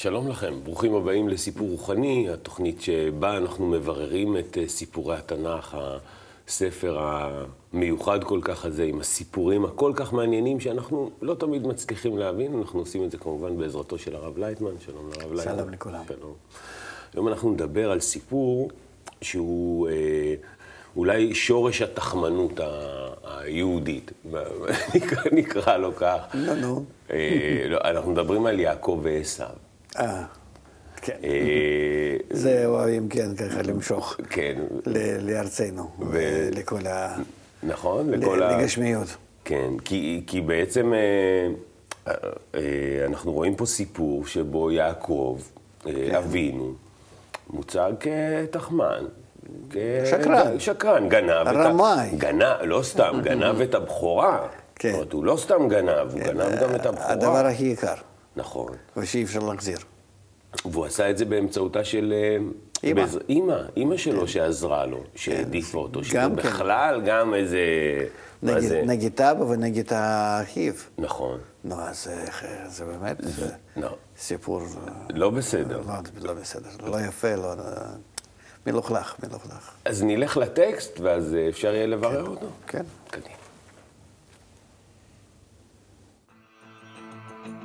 שלום לכם, ברוכים הבאים לסיפור רוחני, התוכנית שבה אנחנו מבררים את אה, סיפורי התנ"ך, הספר המיוחד כל כך הזה, עם הסיפורים הכל כך מעניינים שאנחנו לא תמיד מצליחים להבין, אנחנו עושים את זה כמובן בעזרתו של הרב לייטמן, שלום לרב לייטמן. שלום לכולם. שלום. היום אנחנו נדבר על סיפור שהוא... אה, אולי שורש התחמנות היהודית, נקרא, נקרא לו כך. לא, נו. אה, לא, אנחנו מדברים על יעקב ועשו. אה, כן. אה, זה אוהבים, כן, ככה למשוך. כן. לארצנו, לכל ה... נכון, לכל ה... לגשמיות. כן, כי, כי בעצם אנחנו רואים פה סיפור שבו יעקב, כן. אבינו, מוצג כתחמן. שקרן. שקרן, גנב. רמאי. גנב, לא סתם, גנב את הבכורה. כן. זאת אומרת, הוא לא סתם גנב, הוא גנב גם את הבכורה. הדבר הכי יקר. נכון. ושאי אפשר להחזיר. והוא עשה את זה באמצעותה של... אה, אימא. אימא, אימא שלו כן. שעזרה לו, שהעדיפה אותו. גם כן. בכלל גם איזה... נגד, זה... נגד אבא ונגד אחיו. נכון. נו, אז זה באמת זה לא. סיפור... לא בסדר. לא, לא בסדר, לא יפה, לא... מלוכלך, מלוכלך. אז נלך לטקסט, ואז אפשר יהיה לברר כן, אותו? כן. קדימה.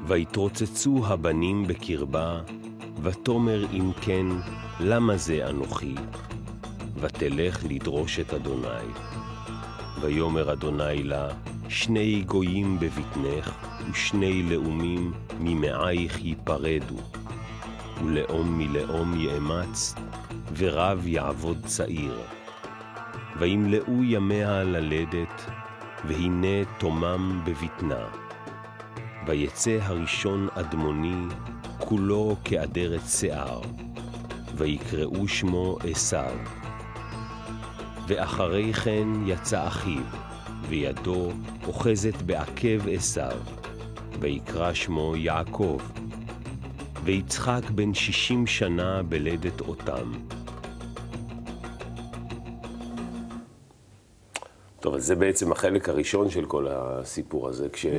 ויתרוצצו הבנים בקרבה, ותאמר אם כן, למה זה אנוכי? ותלך לדרוש את אדוני. ויאמר אדוני לה, שני גויים בבטנך, ושני לאומים ממעייך ייפרדו, ולאום מלאום יאמץ, ורב יעבוד צעיר. וימלאו ימיה ללדת, והנה תומם בבטנה. ויצא הראשון אדמוני, כולו כאדרת שיער, ויקראו שמו עשיו. ואחרי כן יצא אחיו, וידו אוחזת בעקב עשיו, ויקרא שמו יעקב. ויצחק בן שישים שנה בלדת אותם. טוב, אז זה בעצם החלק הראשון של כל הסיפור הזה, כש... אמ,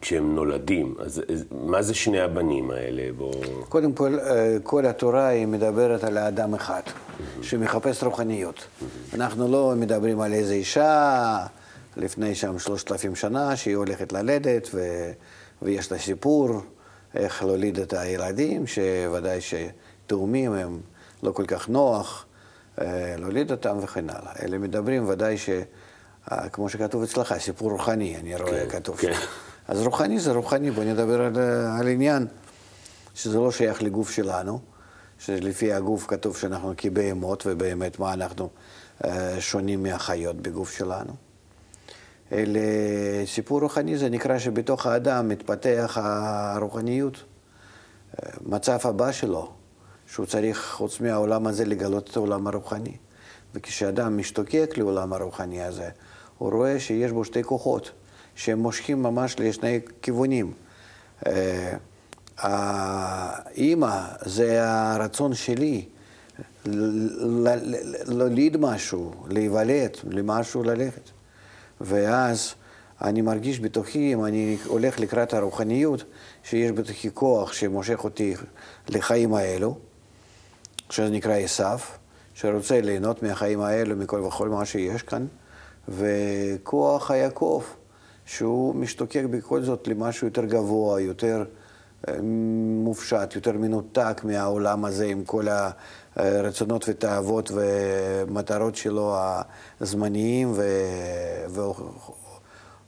כשהם נולדים. אז מה זה שני הבנים האלה? בוא... קודם כל, אה, כל התורה היא מדברת על האדם אחד, שמחפש רוחניות. אנחנו לא מדברים על איזה אישה לפני שם שלושת אלפים שנה, שהיא הולכת ללדת, ו... ויש לה סיפור איך להוליד את הילדים, שוודאי שתאומים הם לא כל כך נוח. אה, להוליד אותם וכן הלאה. אלה מדברים ודאי ש... אה, כמו שכתוב אצלך, סיפור רוחני, אני רואה, כן, כתוב כן. אז רוחני זה רוחני, בוא נדבר על, אה, על עניין שזה לא שייך לגוף שלנו, שלפי הגוף כתוב שאנחנו כבהמות, ובאמת מה אנחנו שונים מהחיות בגוף שלנו. אלה, סיפור רוחני זה נקרא שבתוך האדם מתפתח הרוחניות, מצב הבא שלו. שהוא צריך, חוץ מהעולם הזה, לגלות את העולם הרוחני. וכשאדם משתוקק לעולם הרוחני הזה, הוא רואה שיש בו שתי כוחות, שהם מושכים ממש לשני כיוונים. אה, האימא זה הרצון שלי להוליד משהו, להיוולד, למשהו ללכת. ואז אני מרגיש בתוכי, אם אני הולך לקראת הרוחניות, שיש בתוכי כוח שמושך אותי לחיים האלו. שזה נקרא עשיו, שרוצה ליהנות מהחיים האלו, מכל וכל מה שיש כאן, וכוח היעקב, שהוא משתוקק בכל זאת למשהו יותר גבוה, יותר אה, מופשט, יותר מנותק מהעולם הזה עם כל הרצונות ותאוות ומטרות שלו הזמניים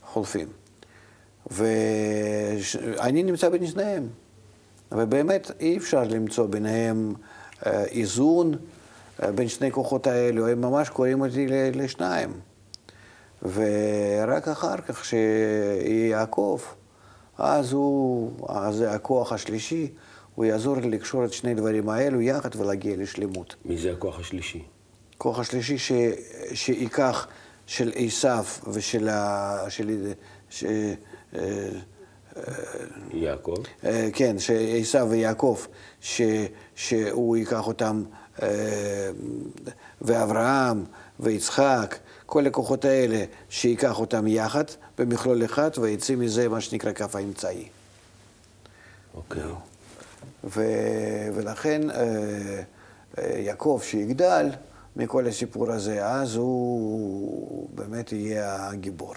וחולפים. ואני נמצא בין שניהם, ובאמת אי אפשר למצוא ביניהם איזון אה, בין שני כוחות האלו, הם ממש קוראים אותי לשניים. ורק אחר כך שיעקב, אז הוא, אז הכוח השלישי, הוא יעזור לי לקשור את שני דברים האלו יחד ולהגיע לשלמות. מי זה הכוח השלישי? הכוח השלישי ש, שייקח של עשיו ושל ה... של, ש, אה, יעקב? אה, כן, שעשו ויעקב, ש, שהוא ייקח אותם, אה, ואברהם ויצחק, כל הכוחות האלה, שייקח אותם יחד במכלול אחד, ויצא מזה מה שנקרא כף האמצעי. אוקיי. ו... ולכן אה, אה, יעקב שיגדל מכל הסיפור הזה, אז הוא באמת יהיה הגיבור.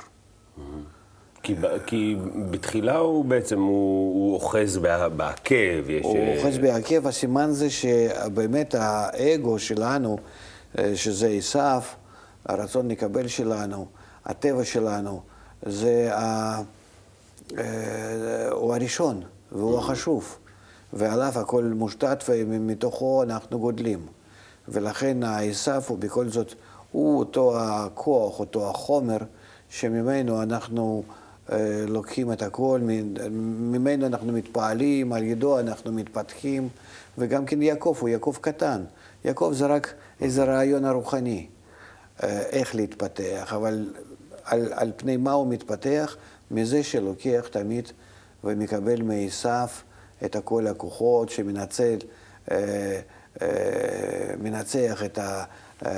כי, ב- כי בתחילה הוא בעצם, הוא, הוא אוחז בעקב, יש... הוא אה, אוחז בעקב, הסימן זה שבאמת האגו שלנו, שזה עשיו, הרצון לקבל שלנו, הטבע שלנו, זה ה... אה, הוא הראשון והוא החשוב, ועליו הכל מושתת ומתוכו אנחנו גודלים. ולכן העשיו הוא בכל זאת, הוא אותו הכוח, אותו החומר, שממנו אנחנו אה, לוקחים את הכל, ממנו אנחנו מתפעלים, על ידו אנחנו מתפתחים, וגם כן יעקב הוא יעקב קטן. יעקב זה רק איזה רעיון הרוחני, איך להתפתח, אבל על, על פני מה הוא מתפתח? מזה שלוקח תמיד ומקבל מעשיו את כל הכוחות, שמנצל, אה, אה, מנצח את, ה, אה,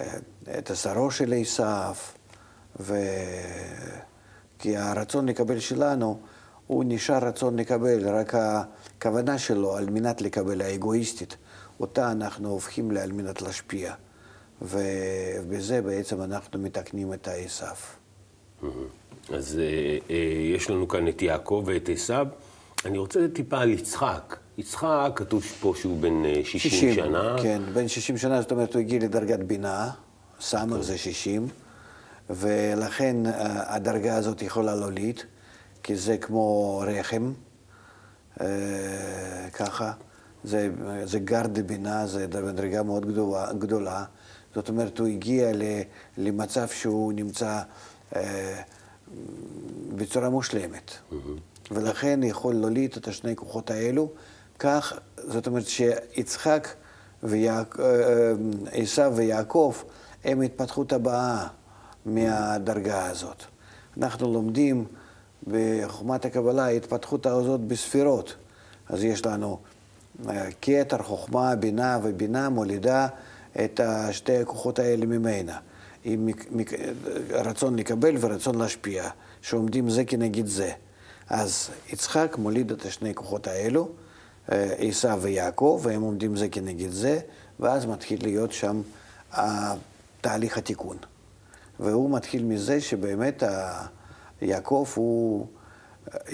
אה, את השרו של עשיו, ו... כי הרצון לקבל שלנו, הוא נשאר רצון לקבל, רק הכוונה שלו על מנת לקבל, האגואיסטית, אותה אנחנו הופכים לה על מנת להשפיע. ובזה בעצם אנחנו מתקנים את העשיו. אז אה, אה, יש לנו כאן את יעקב ואת עשיו. אני רוצה טיפה על יצחק. יצחק, כתוב פה שהוא בן אה, 60, שנה. כן, בן 60 שנה, זאת אומרת, הוא הגיע לדרגת בינה, סמ"ך זה 60, ולכן הדרגה הזאת יכולה להוליד, כי זה כמו רחם, אה, ככה. זה, זה גר דבינה, זה מדרגה מאוד גדולה, גדולה. זאת אומרת, הוא הגיע למצב שהוא נמצא אה, בצורה מושלמת. ולכן יכול להוליד את השני כוחות האלו. כך, זאת אומרת שיצחק ועשיו ויעקב הם התפתחות הבאה מהדרגה הזאת. אנחנו לומדים בחוכמת הקבלה ההתפתחות הזאת בספירות. אז יש לנו אה, כתר, חוכמה, בינה, ובינה מולידה את שתי הכוחות האלה ממנה. עם רצון לקבל ורצון להשפיע, שעומדים זה כנגד זה. אז יצחק מוליד את השני כוחות האלו, אה, עשיו ויעקב, והם עומדים זה כנגד זה, ואז מתחיל להיות שם אה, תהליך התיקון. והוא מתחיל מזה שבאמת יעקב הוא,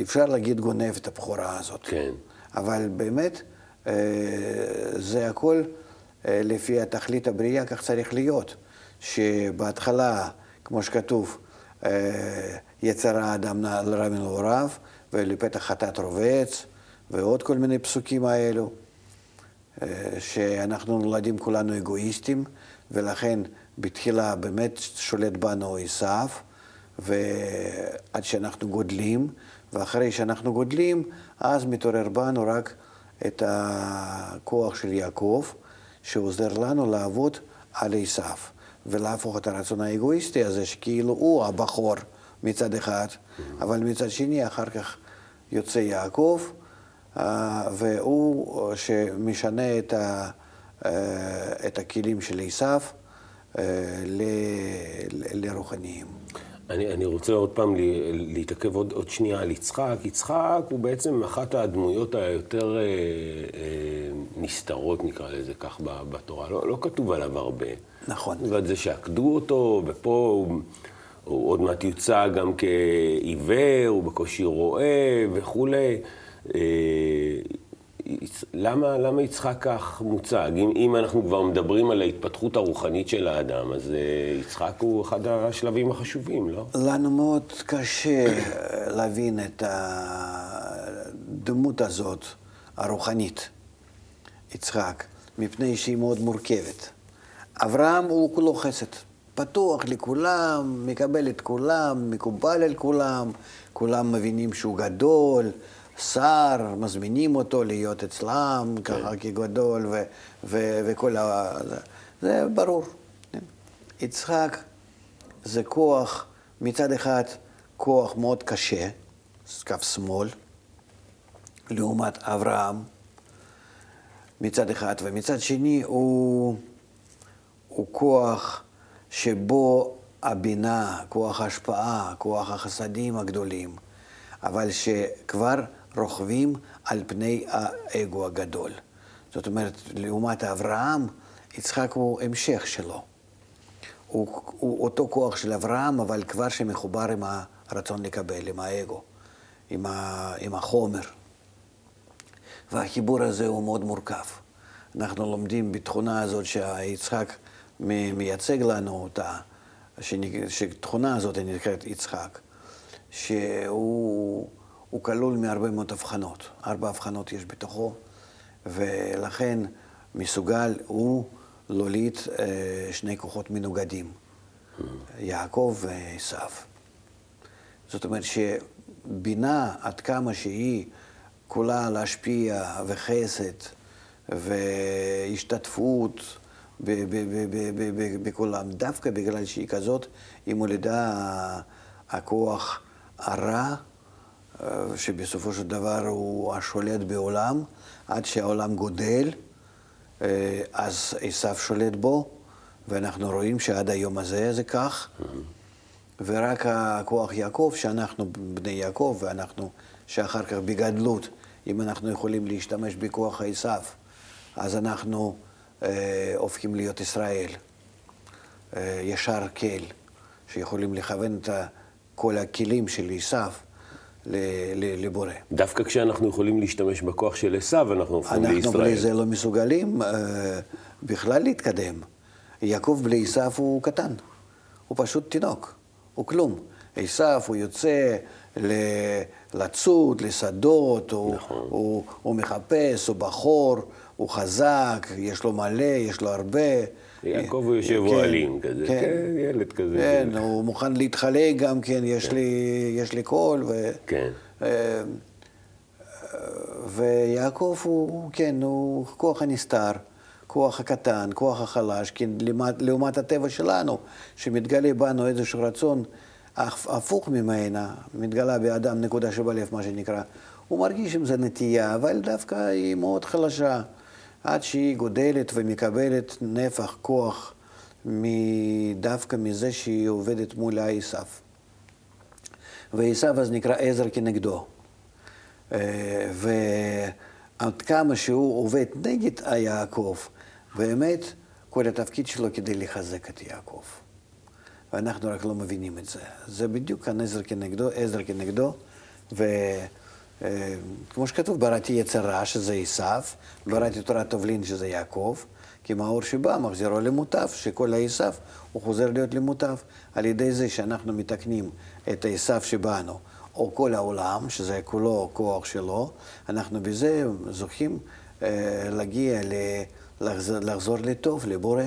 אפשר להגיד, גונב את הבכורה הזאת. כן. אבל באמת, אה, זה הכל אה, לפי התכלית הבריאה, כך צריך להיות. שבהתחלה, כמו שכתוב, אה, יצר האדם לרע מנעוריו, ולפתח חטאת רובץ, ועוד כל מיני פסוקים האלו, אה, שאנחנו נולדים כולנו אגואיסטים, ולכן בתחילה באמת שולט בנו עשיו, ועד שאנחנו גודלים, ואחרי שאנחנו גודלים, אז מתעורר בנו רק את הכוח של יעקב, שעוזר לנו לעבוד על עשיו, ולהפוך את הרצון האגואיסטי הזה, שכאילו הוא הבחור מצד אחד, אבל מצד שני אחר כך יוצא יעקב, אה, והוא שמשנה את, ה, אה, את הכלים של עשיו אה, לרוחניים. אני, אני רוצה עוד פעם להתעכב עוד, עוד שנייה על יצחק. יצחק הוא בעצם אחת הדמויות היותר אה, אה, נסתרות, נקרא לזה כך, בתורה. לא, לא כתוב עליו הרבה. נכון. ועל זה שעקדו אותו, ופה הוא, הוא עוד מעט יוצג גם כעיוור, הוא בקושי רואה וכולי. אה, למה, למה יצחק כך מוצג? אם, אם אנחנו כבר מדברים על ההתפתחות הרוחנית של האדם, אז אה, יצחק הוא אחד השלבים החשובים, לא? לנו מאוד קשה אה, להבין את הדמות הזאת, הרוחנית, יצחק, מפני שהיא מאוד מורכבת. אברהם הוא כולו חסד, פתוח לכולם, מקבל את כולם, מקובל על כולם, כולם מבינים שהוא גדול, שר, מזמינים אותו להיות אצלם, ככה כגדול, ו- ו- וכל ה... זה, זה ברור. כן. יצחק זה כוח, מצד אחד כוח מאוד קשה, קו שמאל, לעומת אברהם, מצד אחד, ומצד שני הוא, הוא כוח שבו הבינה, כוח ההשפעה, כוח החסדים הגדולים, אבל שכבר רוכבים על פני האגו הגדול. זאת אומרת, לעומת אברהם, יצחק הוא המשך שלו. הוא, הוא אותו כוח של אברהם, אבל כבר שמחובר עם הרצון לקבל, עם האגו, עם, ה, עם החומר. והחיבור הזה הוא מאוד מורכב. אנחנו לומדים בתכונה הזאת שיצחק מייצג לנו אותה, שתכונה הזאת נקראת יצחק, שהוא כלול מהרבה מאוד הבחנות. ארבע הבחנות יש בתוכו, ולכן מסוגל הוא להוליד אה, שני כוחות מנוגדים, יעקב ועשיו. זאת אומרת שבינה עד כמה שהיא כולה להשפיע וחסד והשתתפות בכולם, דווקא בגלל שהיא כזאת, היא מולידה הכוח הרע, אה, שבסופו של דבר הוא השולט בעולם, עד שהעולם גודל, אה, אז עשיו שולט בו, ואנחנו רואים שעד היום הזה זה כך. ורק הכוח יעקב, שאנחנו בני יעקב, ואנחנו, שאחר כך בגדלות, אם אנחנו יכולים להשתמש בכוח עשיו, אז אנחנו אה, הופכים להיות ישראל, אה, ישר כל, שיכולים לכוון את כל הכלים של עשיו לבורא. דווקא כשאנחנו יכולים להשתמש בכוח של עשיו, אנחנו הופכים לישראל. אנחנו בלי זה לא מסוגלים אה, בכלל להתקדם. יעקב בלי עשיו הוא קטן, הוא פשוט תינוק, הוא כלום. עשיו הוא יוצא לצוד, לשדות, הוא, נכון. הוא, הוא מחפש, הוא בחור, הוא חזק, יש לו מלא, יש לו הרבה. יעקב הוא יושב כן, אוהלים כזה, כן, כן, ילד כזה. כן, הוא מוכן להתחלק גם כן, יש, כן. לי, יש לי קול. ו, כן. אה, ויעקב הוא, כן, הוא כוח הנסתר, כוח הקטן, כוח החלש, כן, לעומת, לעומת הטבע שלנו, שמתגלה בנו איזשהו רצון הפוך ממנה, מתגלה באדם נקודה שבלב, מה שנקרא. הוא מרגיש עם זה נטייה, אבל דווקא היא מאוד חלשה. עד שהיא גודלת ומקבלת נפח כוח דווקא מזה שהיא עובדת מול העשיו. ועשיו אז נקרא עזר כנגדו. אה, ועד כמה שהוא עובד נגד היעקב, באמת כל התפקיד שלו כדי לחזק את יעקב. ואנחנו רק לא מבינים את זה. זה בדיוק כאן עזר כנגדו, עזר כנגדו, ו... אה, שכתוב, בראתי יצר רע, שזה עשיו, בראתי תורת תובלין, שזה יעקב, כי מאור שבא מחזירו למוטב, שכל העשיו הוא חוזר להיות למוטב. על ידי זה שאנחנו מתקנים את העשיו שבאנו, או כל העולם, שזה כולו כוח שלו, אנחנו בזה זוכים אה, להגיע, לחזור, לחזור לטוב, לבורא,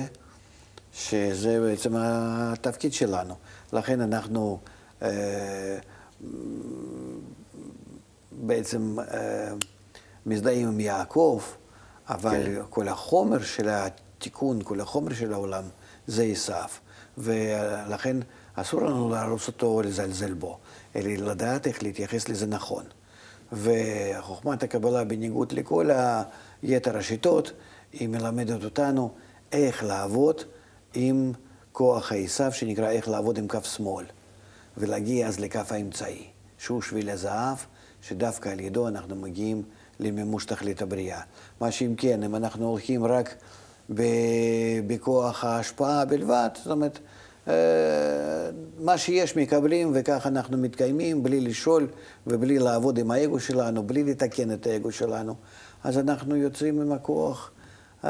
שזה בעצם התפקיד שלנו. לכן אנחנו... אה, בעצם אה, מזדהים עם יעקב, אבל כן. כל החומר של התיקון, כל החומר של העולם, זה עשיו. ולכן אסור לנו להרוס אותו או לזלזל בו, אלא לדעת איך להתייחס לזה נכון. וחוכמת הקבלה, בניגוד לכל יתר השיטות, היא מלמדת אותנו איך לעבוד עם כוח העשיו, שנקרא איך לעבוד עם כף שמאל, ולהגיע אז לכף האמצעי, שהוא שביל הזהב, שדווקא על ידו אנחנו מגיעים למימוש תכלית הבריאה. מה שאם כן, אם אנחנו הולכים רק בכוח ההשפעה בלבד, זאת אומרת, אה, מה שיש מקבלים וכך אנחנו מתקיימים בלי לשאול ובלי לעבוד עם האגו שלנו, בלי לתקן את האגו שלנו, אז אנחנו יוצאים עם הכוח uh,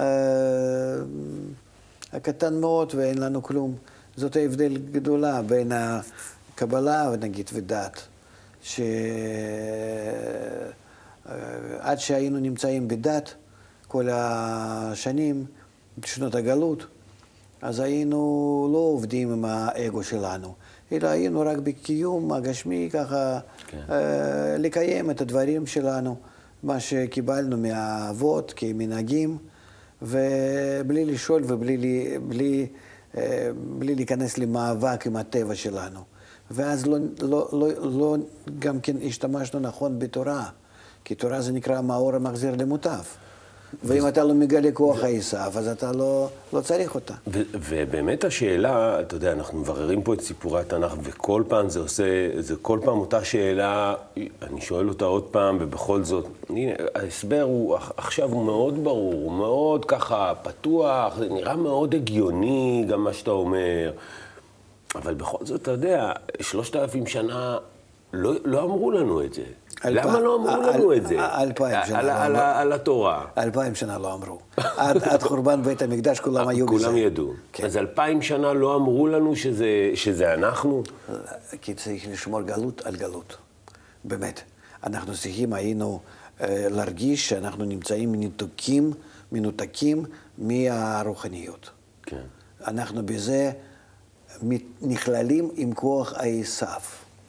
הקטן מאוד ואין לנו כלום. זאת ההבדל גדולה בין הקבלה, נגיד, ודת. שעד שהיינו נמצאים בדת כל השנים, בשנות הגלות, אז היינו לא עובדים עם האגו שלנו, אלא היינו רק בקיום הגשמי, ככה כן. אה, לקיים את הדברים שלנו, מה שקיבלנו מהאבות כמנהגים, ובלי לשאול ובלי בלי, אה, בלי להיכנס למאבק עם הטבע שלנו. ואז לא, לא, לא, לא גם כן השתמשנו נכון בתורה, כי תורה זה נקרא מאור המחזיר למוטב. ואם אתה לא מגלה כוח עשיו, אז אתה לא, לא צריך אותה. ובאמת השאלה, אתה יודע, אנחנו מבררים פה את סיפורי התנ"ך, וכל פעם זה עושה, זה כל פעם אותה שאלה, אני שואל אותה עוד פעם, ובכל זאת, הנה, ההסבר הוא, עכשיו הוא מאוד ברור, הוא מאוד ככה פתוח, זה נראה מאוד הגיוני, גם מה שאתה אומר, אבל בכל זאת, אתה יודע, שלושת אלפים שנה לא, לא אמרו לנו את זה. למה לא אמרו לנו את זה? אלפיים שנה על, לא אמרו. על התורה. אלפיים שנה לא אמרו. עד, חורבן בית המקדש כולם היו בזה. כולם ידעו. כן. אז אלפיים שנה לא אמרו לנו שזה, אנחנו? כי צריך לשמור גלות על גלות. באמת. אנחנו צריכים היינו אה, להרגיש שאנחנו נמצאים מנותקים, מנותקים מהרוחניות. כן. אנחנו בזה נכללים עם כוח עשיו.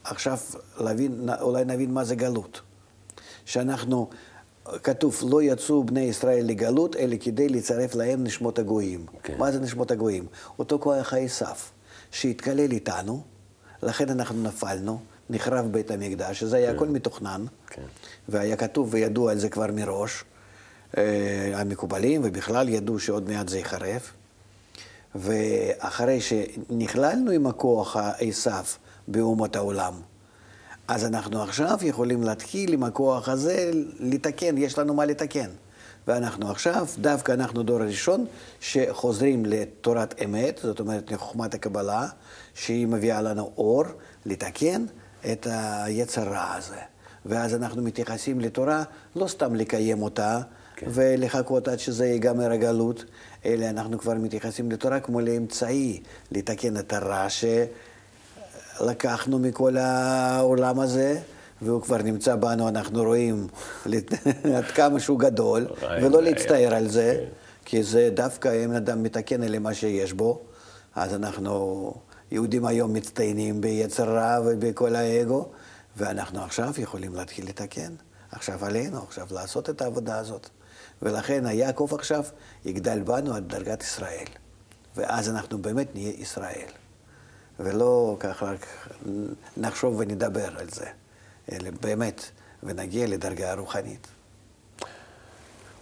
עכשיו להבין, אולי נבין מה זה גלות. שאנחנו, כתוב, לא יצאו בני ישראל לגלות, אלא כדי לצרף להם נשמות הגויים. כן. מה זה נשמות הגויים? אותו כוח עשיו, שהתקלל איתנו, לכן אנחנו נפלנו, נחרב בית המקדש, שזה היה הכל מתוכנן, כן. והיה כתוב וידעו על זה כבר מראש, אה, המקובלים, ובכלל ידעו שעוד מעט זה ייחרב. ואחרי שנכללנו עם הכוח עשיו באומות העולם, אז אנחנו עכשיו יכולים להתחיל עם הכוח הזה לתקן, יש לנו מה לתקן. ואנחנו עכשיו, דווקא אנחנו דור הראשון, שחוזרים לתורת אמת, זאת אומרת לחוכמת הקבלה, שהיא מביאה לנו אור, לתקן את היצר רע הזה. ואז אנחנו מתייחסים לתורה לא סתם לקיים אותה, כן. ולחכות עד שזה ייגמר הגלות, אלא אנחנו כבר מתייחסים לתורה כמו לאמצעי לתקן את הרע שלקחנו מכל העולם הזה, והוא כבר נמצא בנו, אנחנו רואים עד כמה שהוא גדול, ולא להצטער על זה, כן. כי זה דווקא אם אדם מתקן אלה מה שיש בו, אז אנחנו, יהודים היום מצטיינים ביצר רע ובכל האגו, ואנחנו עכשיו יכולים להתחיל לתקן. עכשיו עלינו, עכשיו לעשות את העבודה הזאת. ולכן היעקב עכשיו יגדל בנו עד דרגת ישראל. ואז אנחנו באמת נהיה ישראל. ולא ככה רק נחשוב ונדבר על זה, אלא באמת, ונגיע לדרגה רוחנית.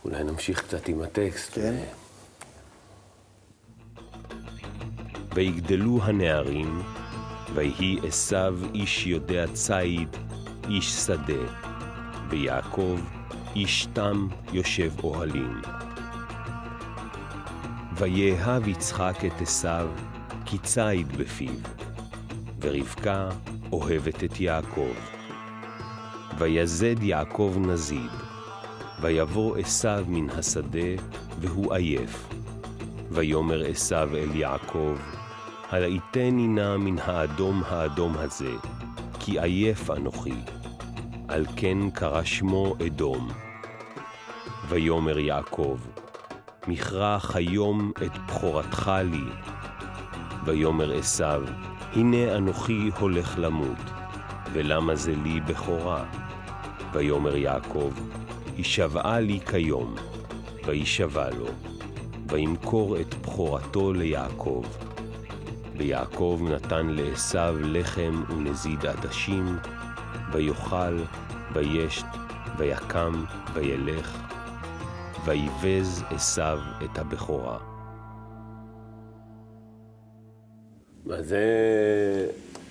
אולי נמשיך קצת עם הטקסט. כן. ויגדלו הנערים, ויהי עשיו איש יודע ציד, איש שדה, ויעקב איש תם יושב אוהלים. ויאהב יצחק את עשיו, כי ציד בפיו, ורבקה אוהבת את יעקב. ויזד יעקב נזיד, ויבוא עשיו מן השדה, והוא עייף. ויאמר עשיו אל יעקב, הראיתני נא מן האדום האדום הזה, כי עייף אנוכי. על כן קרא שמו אדום. ויאמר יעקב, מכרח היום את בכורתך לי. ויאמר עשיו, הנה אנוכי הולך למות, ולמה זה לי בכורה? ויאמר יעקב, הישבעה לי כיום, וישבע לו, וימכור את בכורתו ליעקב. ויעקב נתן לעשיו לחם ונזיד עדשים, ויאכל, וישת, ויקם, וילך, ויבז עשיו את הבכורה. זה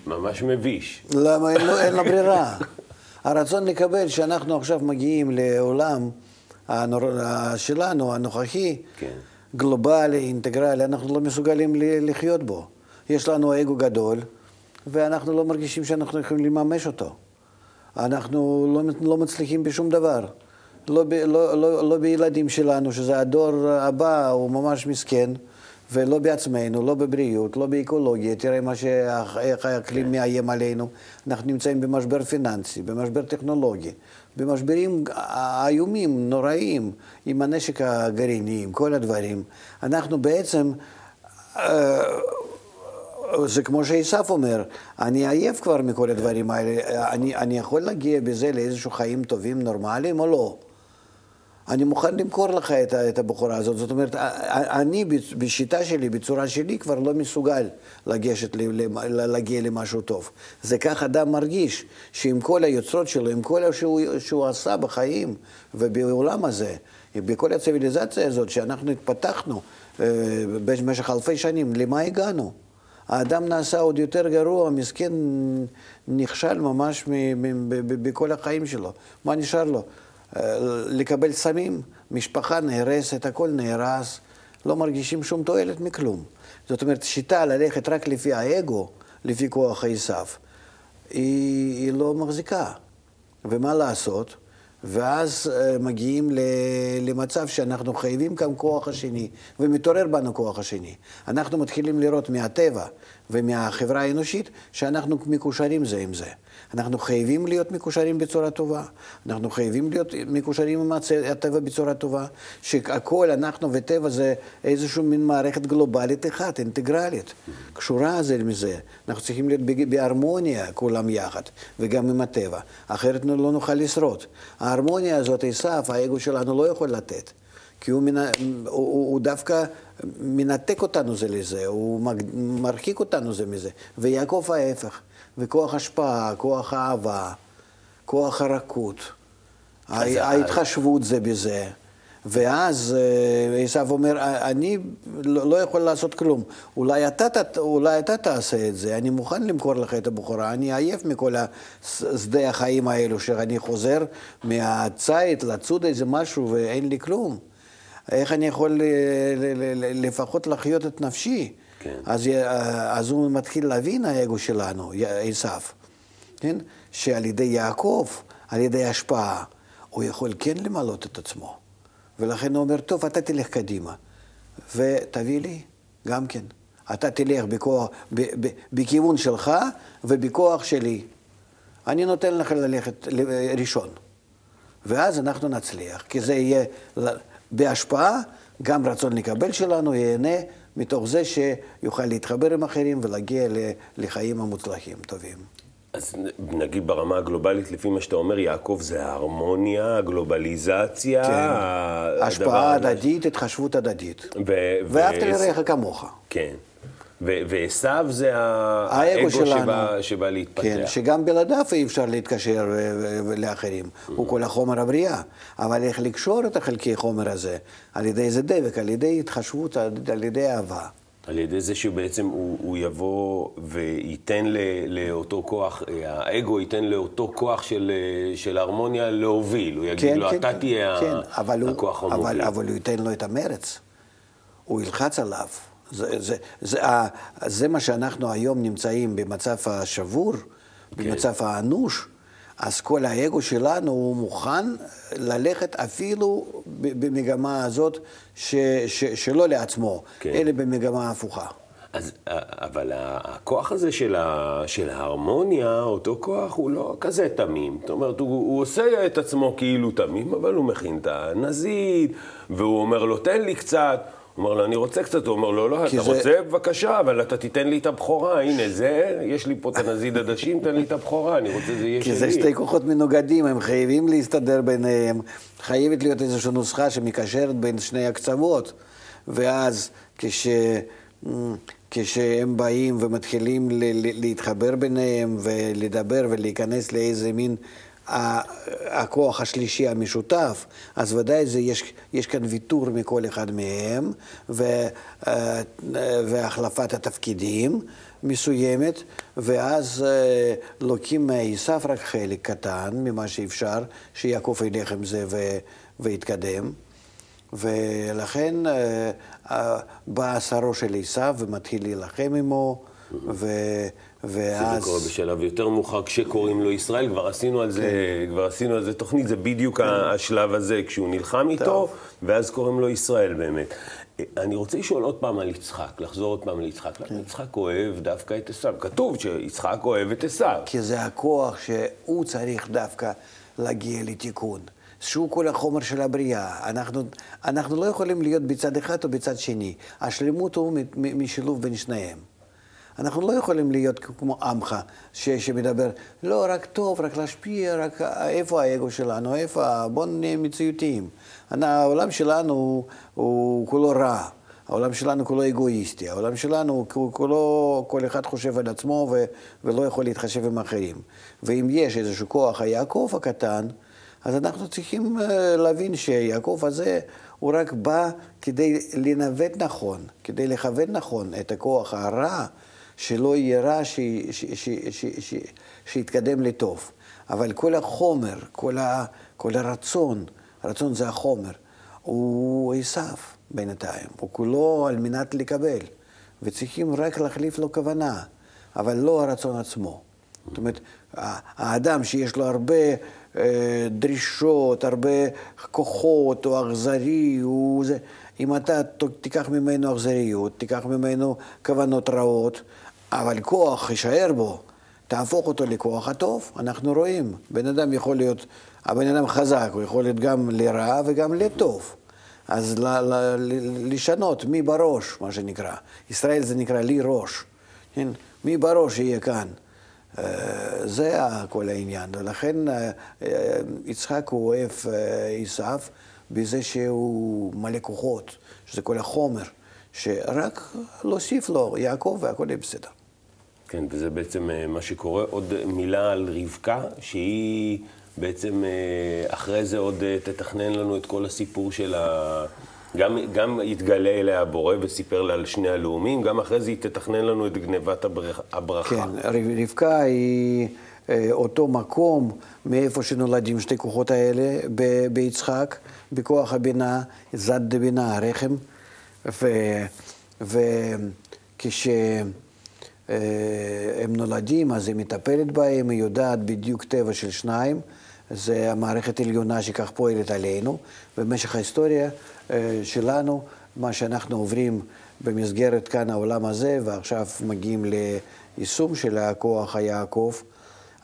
ממש מביש. למה אין לו, אין לו ברירה? הרצון לקבל שאנחנו עכשיו מגיעים לעולם הנור... שלנו, הנוכחי, כן. גלובלי, אינטגרלי, אנחנו לא מסוגלים לחיות בו. יש לנו אגו גדול, ואנחנו לא מרגישים שאנחנו יכולים לממש אותו. אנחנו לא, לא מצליחים בשום דבר. לא, ב, לא, לא, לא בילדים שלנו, שזה הדור הבא, הוא ממש מסכן, ולא בעצמנו, לא בבריאות, לא באקולוגיה. תראה מה שאיך איך האקלים מאיים עלינו. אנחנו נמצאים במשבר פיננסי, במשבר טכנולוגי, במשברים איומים, נוראים, עם הנשק הגרעיני, עם כל הדברים. אנחנו בעצם... אה, זה כמו שעשף אומר, אני עייף כבר מכל הדברים האלה, אני, אני יכול להגיע בזה לאיזשהו חיים טובים, נורמליים או לא? אני מוכן למכור לך את, את הבחורה הזאת. זאת אומרת, אני בשיטה שלי, בצורה שלי, כבר לא מסוגל לגשת, להגיע למשהו טוב. זה כך אדם מרגיש, שעם כל היוצרות שלו, עם כל שהוא, שהוא עשה בחיים ובעולם הזה, בכל הציוויליזציה הזאת שאנחנו התפתחנו אה, במשך אלפי שנים, למה הגענו? האדם נעשה עוד יותר גרוע, מסכן, נכשל ממש בכל החיים שלו. מה נשאר לו? אה, לקבל סמים, משפחה נהרסת, הכל נהרס, לא מרגישים שום תועלת מכלום. זאת אומרת, שיטה ללכת רק לפי האגו, לפי כוח העשיו, היא, היא לא מחזיקה. ומה לעשות? ואז אה, מגיעים למצב שאנחנו חייבים גם כוח השני, ומתעורר בנו כוח השני. אנחנו מתחילים לראות מהטבע ומהחברה האנושית שאנחנו מקושרים זה עם זה. אנחנו חייבים להיות מקושרים בצורה טובה, אנחנו חייבים להיות מקושרים עם הטבע בצורה טובה, שהכל, אנחנו וטבע זה איזושהי מין מערכת גלובלית אחת, אינטגרלית, קשורה זה מזה. אנחנו צריכים להיות בהרמוניה כולם יחד, וגם עם הטבע, אחרת לא נוכל לשרוד. ההרמוניה הזאת, עשיו, האגו שלנו לא יכול לתת. כי הוא, מנ... הוא, הוא, דווקא מנתק אותנו זה לזה, הוא מרחיק אותנו זה מזה, ויעקב ההפך. וכוח השפעה, כוח אהבה, כוח הרכות, ההתחשבות זה בזה. ואז אה, עשיו אומר, אני לא, לא יכול לעשות כלום. אולי אתה, אולי אתה תעשה את זה, אני מוכן למכור לך את הבחורה, אני עייף מכל שדה החיים האלו, שאני חוזר מהציד לצוד איזה משהו ואין לי כלום. איך אני יכול לפחות לחיות את נפשי? כן. אז, אה, אז הוא מתחיל להבין האגו שלנו, עשיו, כן? שעל ידי יעקב, על ידי השפעה, הוא יכול כן למלות את עצמו. ולכן הוא אומר, טוב, אתה תלך קדימה, ותביא לי גם כן. אתה תלך בכוח, ב, ב, בכיוון שלך ובכוח שלי. אני נותן לך ללכת ראשון. ואז אנחנו נצליח, כי זה יהיה בהשפעה, גם רצון לקבל שלנו ייהנה מתוך זה שיוכל להתחבר עם אחרים ולהגיע לחיים המוצלחים טובים. אז נגיד ברמה הגלובלית, לפי מה שאתה אומר, יעקב, זה ההרמוניה, הגלובליזציה. כן, השפעה הדדית, התחשבות הדדית. ו- ואהבת לרעך כמוך. כן. ועשו זה האגו שבא, שבא להתפתח. כן, שגם בלעדיו אי אפשר להתקשר לאחרים. הוא כל החומר הבריאה. אבל איך לקשור את החלקי חומר הזה? על ידי איזה דבק, על ידי התחשבות, על ידי אהבה. על ידי זה שבעצם הוא, הוא יבוא וייתן ל, לאותו כוח, האגו ייתן לאותו כוח של, של הרמוניה להוביל. הוא יגיד כן, לו, כן, אתה כן, תהיה כן, הכוח המוביל. אבל, אבל הוא ייתן לו את המרץ. הוא ילחץ עליו. זה, זה, זה, זה מה שאנחנו היום נמצאים במצב השבור, כן. במצב האנוש, אז כל האגו שלנו הוא מוכן ללכת אפילו במגמה הזאת ש, ש, שלא לעצמו, כן. אלא במגמה הפוכה. אז, אבל הכוח הזה של, ה, של ההרמוניה, אותו כוח, הוא לא כזה תמים. זאת אומרת, הוא, הוא עושה את עצמו כאילו תמים, אבל הוא מכין את הנזיד, והוא אומר לו, תן לי קצת. אומר לו, אני רוצה קצת, הוא אומר לו, לא, אתה זה... רוצה? בבקשה, אבל אתה תיתן לי את הבכורה, הנה זה, יש לי פה את הנזיד עדשים, תן לי את הבכורה, אני רוצה, זה יהיה שלי. כי זה שתי כוחות מנוגדים, הם חייבים להסתדר ביניהם, חייבת להיות איזושהי נוסחה שמקשרת בין שני הקצוות, ואז כש... כשהם באים ומתחילים להתחבר ביניהם ולדבר ולהיכנס לאיזה מין הכוח השלישי המשותף, אז ודאי זה, יש, יש כאן ויתור מכל אחד מהם, ו, אה, והחלפת התפקידים מסוימת, ואז אה, לוקים מעשיו רק חלק קטן ממה שאפשר, שיעקב ילך עם זה ו, ויתקדם. ולכן אה, בא שרו של עשיו ומתחיל להילחם עמו, ו... ואז... שזה קורה בשלב יותר מאוחר, כשקוראים לו ישראל, כבר עשינו על זה, כן. כבר עשינו על זה תוכנית, זה בדיוק כן. השלב הזה, כשהוא נלחם איתו, טוב. ואז קוראים לו ישראל באמת. אני רוצה לשאול עוד פעם על יצחק, לחזור עוד פעם ליצחק. כן. יצחק אוהב דווקא את עשיו. כתוב שיצחק אוהב את עשיו. כי זה הכוח שהוא צריך דווקא להגיע לתיקון. שהוא כל החומר של הבריאה. אנחנו, אנחנו לא יכולים להיות בצד אחד או בצד שני. השלמות הוא משילוב בין שניהם. אנחנו לא יכולים להיות כמו עמך, ש, שמדבר, לא, רק טוב, רק להשפיע, רק איפה האגו שלנו, איפה, בואו נהיה מציאותיים. העולם שלנו הוא, הוא כולו רע. העולם שלנו כולו אגואיסטי, העולם שלנו כולו, כל אחד חושב על עצמו ו, ולא יכול להתחשב עם אחרים. ואם יש איזשהו כוח היעקב הקטן, אז אנחנו צריכים אה, להבין שיעקב הזה, הוא רק בא כדי לנווט נכון, כדי לכוון נכון את הכוח הרע, שלא יהיה רע, שיתקדם לטוב. אבל כל החומר, כל, ה, כל הרצון, הרצון זה החומר, הוא עשיו. בינתיים, הוא כולו על מנת לקבל, וצריכים רק להחליף לו כוונה, אבל לא הרצון עצמו. זאת אומרת, האדם שיש לו הרבה אה, דרישות, הרבה כוחות, או אכזרי, הוא זה, אם אתה תיקח ממנו אכזריות, תיקח ממנו כוונות רעות, אבל כוח יישאר בו, תהפוך אותו לכוח הטוב, אנחנו רואים. בן אדם יכול להיות, הבן אדם חזק, הוא יכול להיות גם לרע וגם לטוב. אז ל, ל, ל, לשנות מי בראש, מה שנקרא. ישראל זה נקרא לי ראש. כן? מי בראש יהיה כאן. אה, זה כל העניין. ולכן אה, אה, יצחק הוא אוהב עשיו בזה שהוא מלא כוחות, שזה כל החומר, שרק להוסיף לו יעקב והכל יהיה בסדר. כן, וזה בעצם מה שקורה. עוד מילה על רבקה, שהיא... בעצם אה, אחרי זה עוד אה, תתכנן לנו את כל הסיפור של ה... גם, גם יתגלה אליה הבורא וסיפר לה על שני הלאומים, גם אחרי זה היא תתכנן לנו את גנבת הברכה. כן, רבקה היא אה, אותו מקום מאיפה שנולדים שתי כוחות האלה ביצחק, בכוח הבינה, זד דבינה, הרחם, וכשהם נולדים אז היא מטפלת בהם, היא יודעת בדיוק טבע של שניים. זה המערכת העליונה שכך פועלת עלינו. במשך ההיסטוריה אה, שלנו, מה שאנחנו עוברים במסגרת כאן העולם הזה, ועכשיו מגיעים ליישום של הכוח היעקב,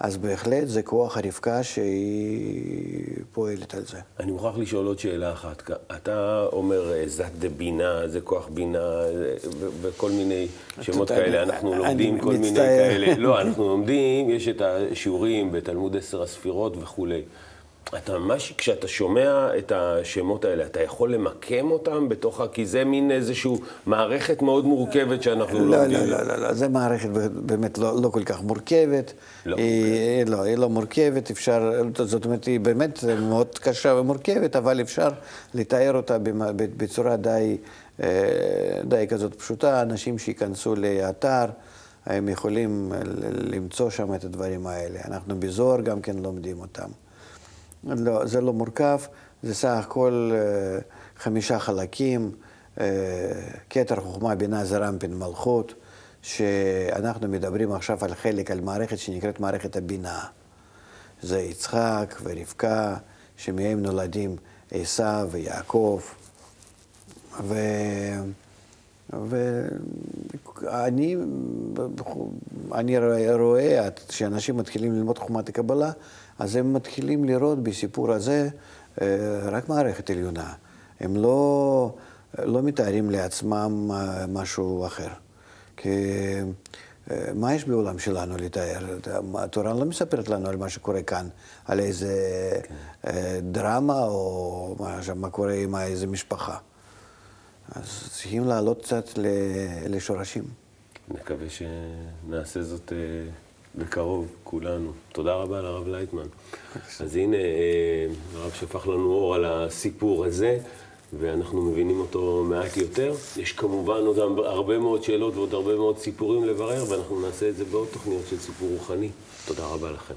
אז בהחלט זה כוח הרבקה שהיא פועלת על זה. אני מוכרח לשאול עוד שאלה אחת. אתה אומר אה, זת דבינה, זה כוח בינה, וכל מיני שמות כאלה. אנחנו לומדים כל מיני כאלה. לא, אנחנו לומדים, יש את השיעורים בתלמוד עשר הספירות וכולי. אתה ממש, כשאתה שומע את השמות האלה, אתה יכול למקם אותם בתוך ה... כי זה מין איזושהי מערכת מאוד מורכבת שאנחנו לא, לומדים. לא, לא, לא, לא, זו מערכת באמת לא, לא כל כך מורכבת. לא. היא, לא, היא לא מורכבת, אפשר, זאת אומרת, היא באמת מאוד קשה ומורכבת, אבל אפשר לתאר אותה בצורה די, אה, די כזאת פשוטה. אנשים שייכנסו לאתר, הם יכולים למצוא שם את הדברים האלה. אנחנו בזוהר גם כן לומדים אותם. לא, זה לא מורכב, זה סך הכל אה, חמישה חלקים, אה, כתר חוכמה, בינה, זרמפין, מלכות, שאנחנו מדברים עכשיו על חלק, על מערכת שנקראת מערכת הבינה. זה יצחק ורבקה, שמהם נולדים עשיו ויעקב. ו... ואני אני רואה שאנשים מתחילים ללמוד חוכמת הקבלה, אז הם מתחילים לראות בסיפור הזה אה, רק מערכת עליונה. הם לא, לא מתארים לעצמם אה, משהו אחר. כי אה, מה יש בעולם שלנו לתאר? התורה לא מספרת לנו על מה שקורה כאן, על איזה כן. דרמה או מה, מה קורה עם איזה משפחה. אז צריכים לעלות קצת לשורשים. נקווה שנעשה זאת בקרוב, כולנו. תודה רבה לרב לייטמן. אז הנה, אה, הרב שפך לנו אור על הסיפור הזה, ואנחנו מבינים אותו מעט יותר. יש כמובן עוד הרבה מאוד שאלות ועוד הרבה מאוד סיפורים לברר, ואנחנו נעשה את זה בעוד תוכניות של סיפור רוחני. תודה רבה לכם.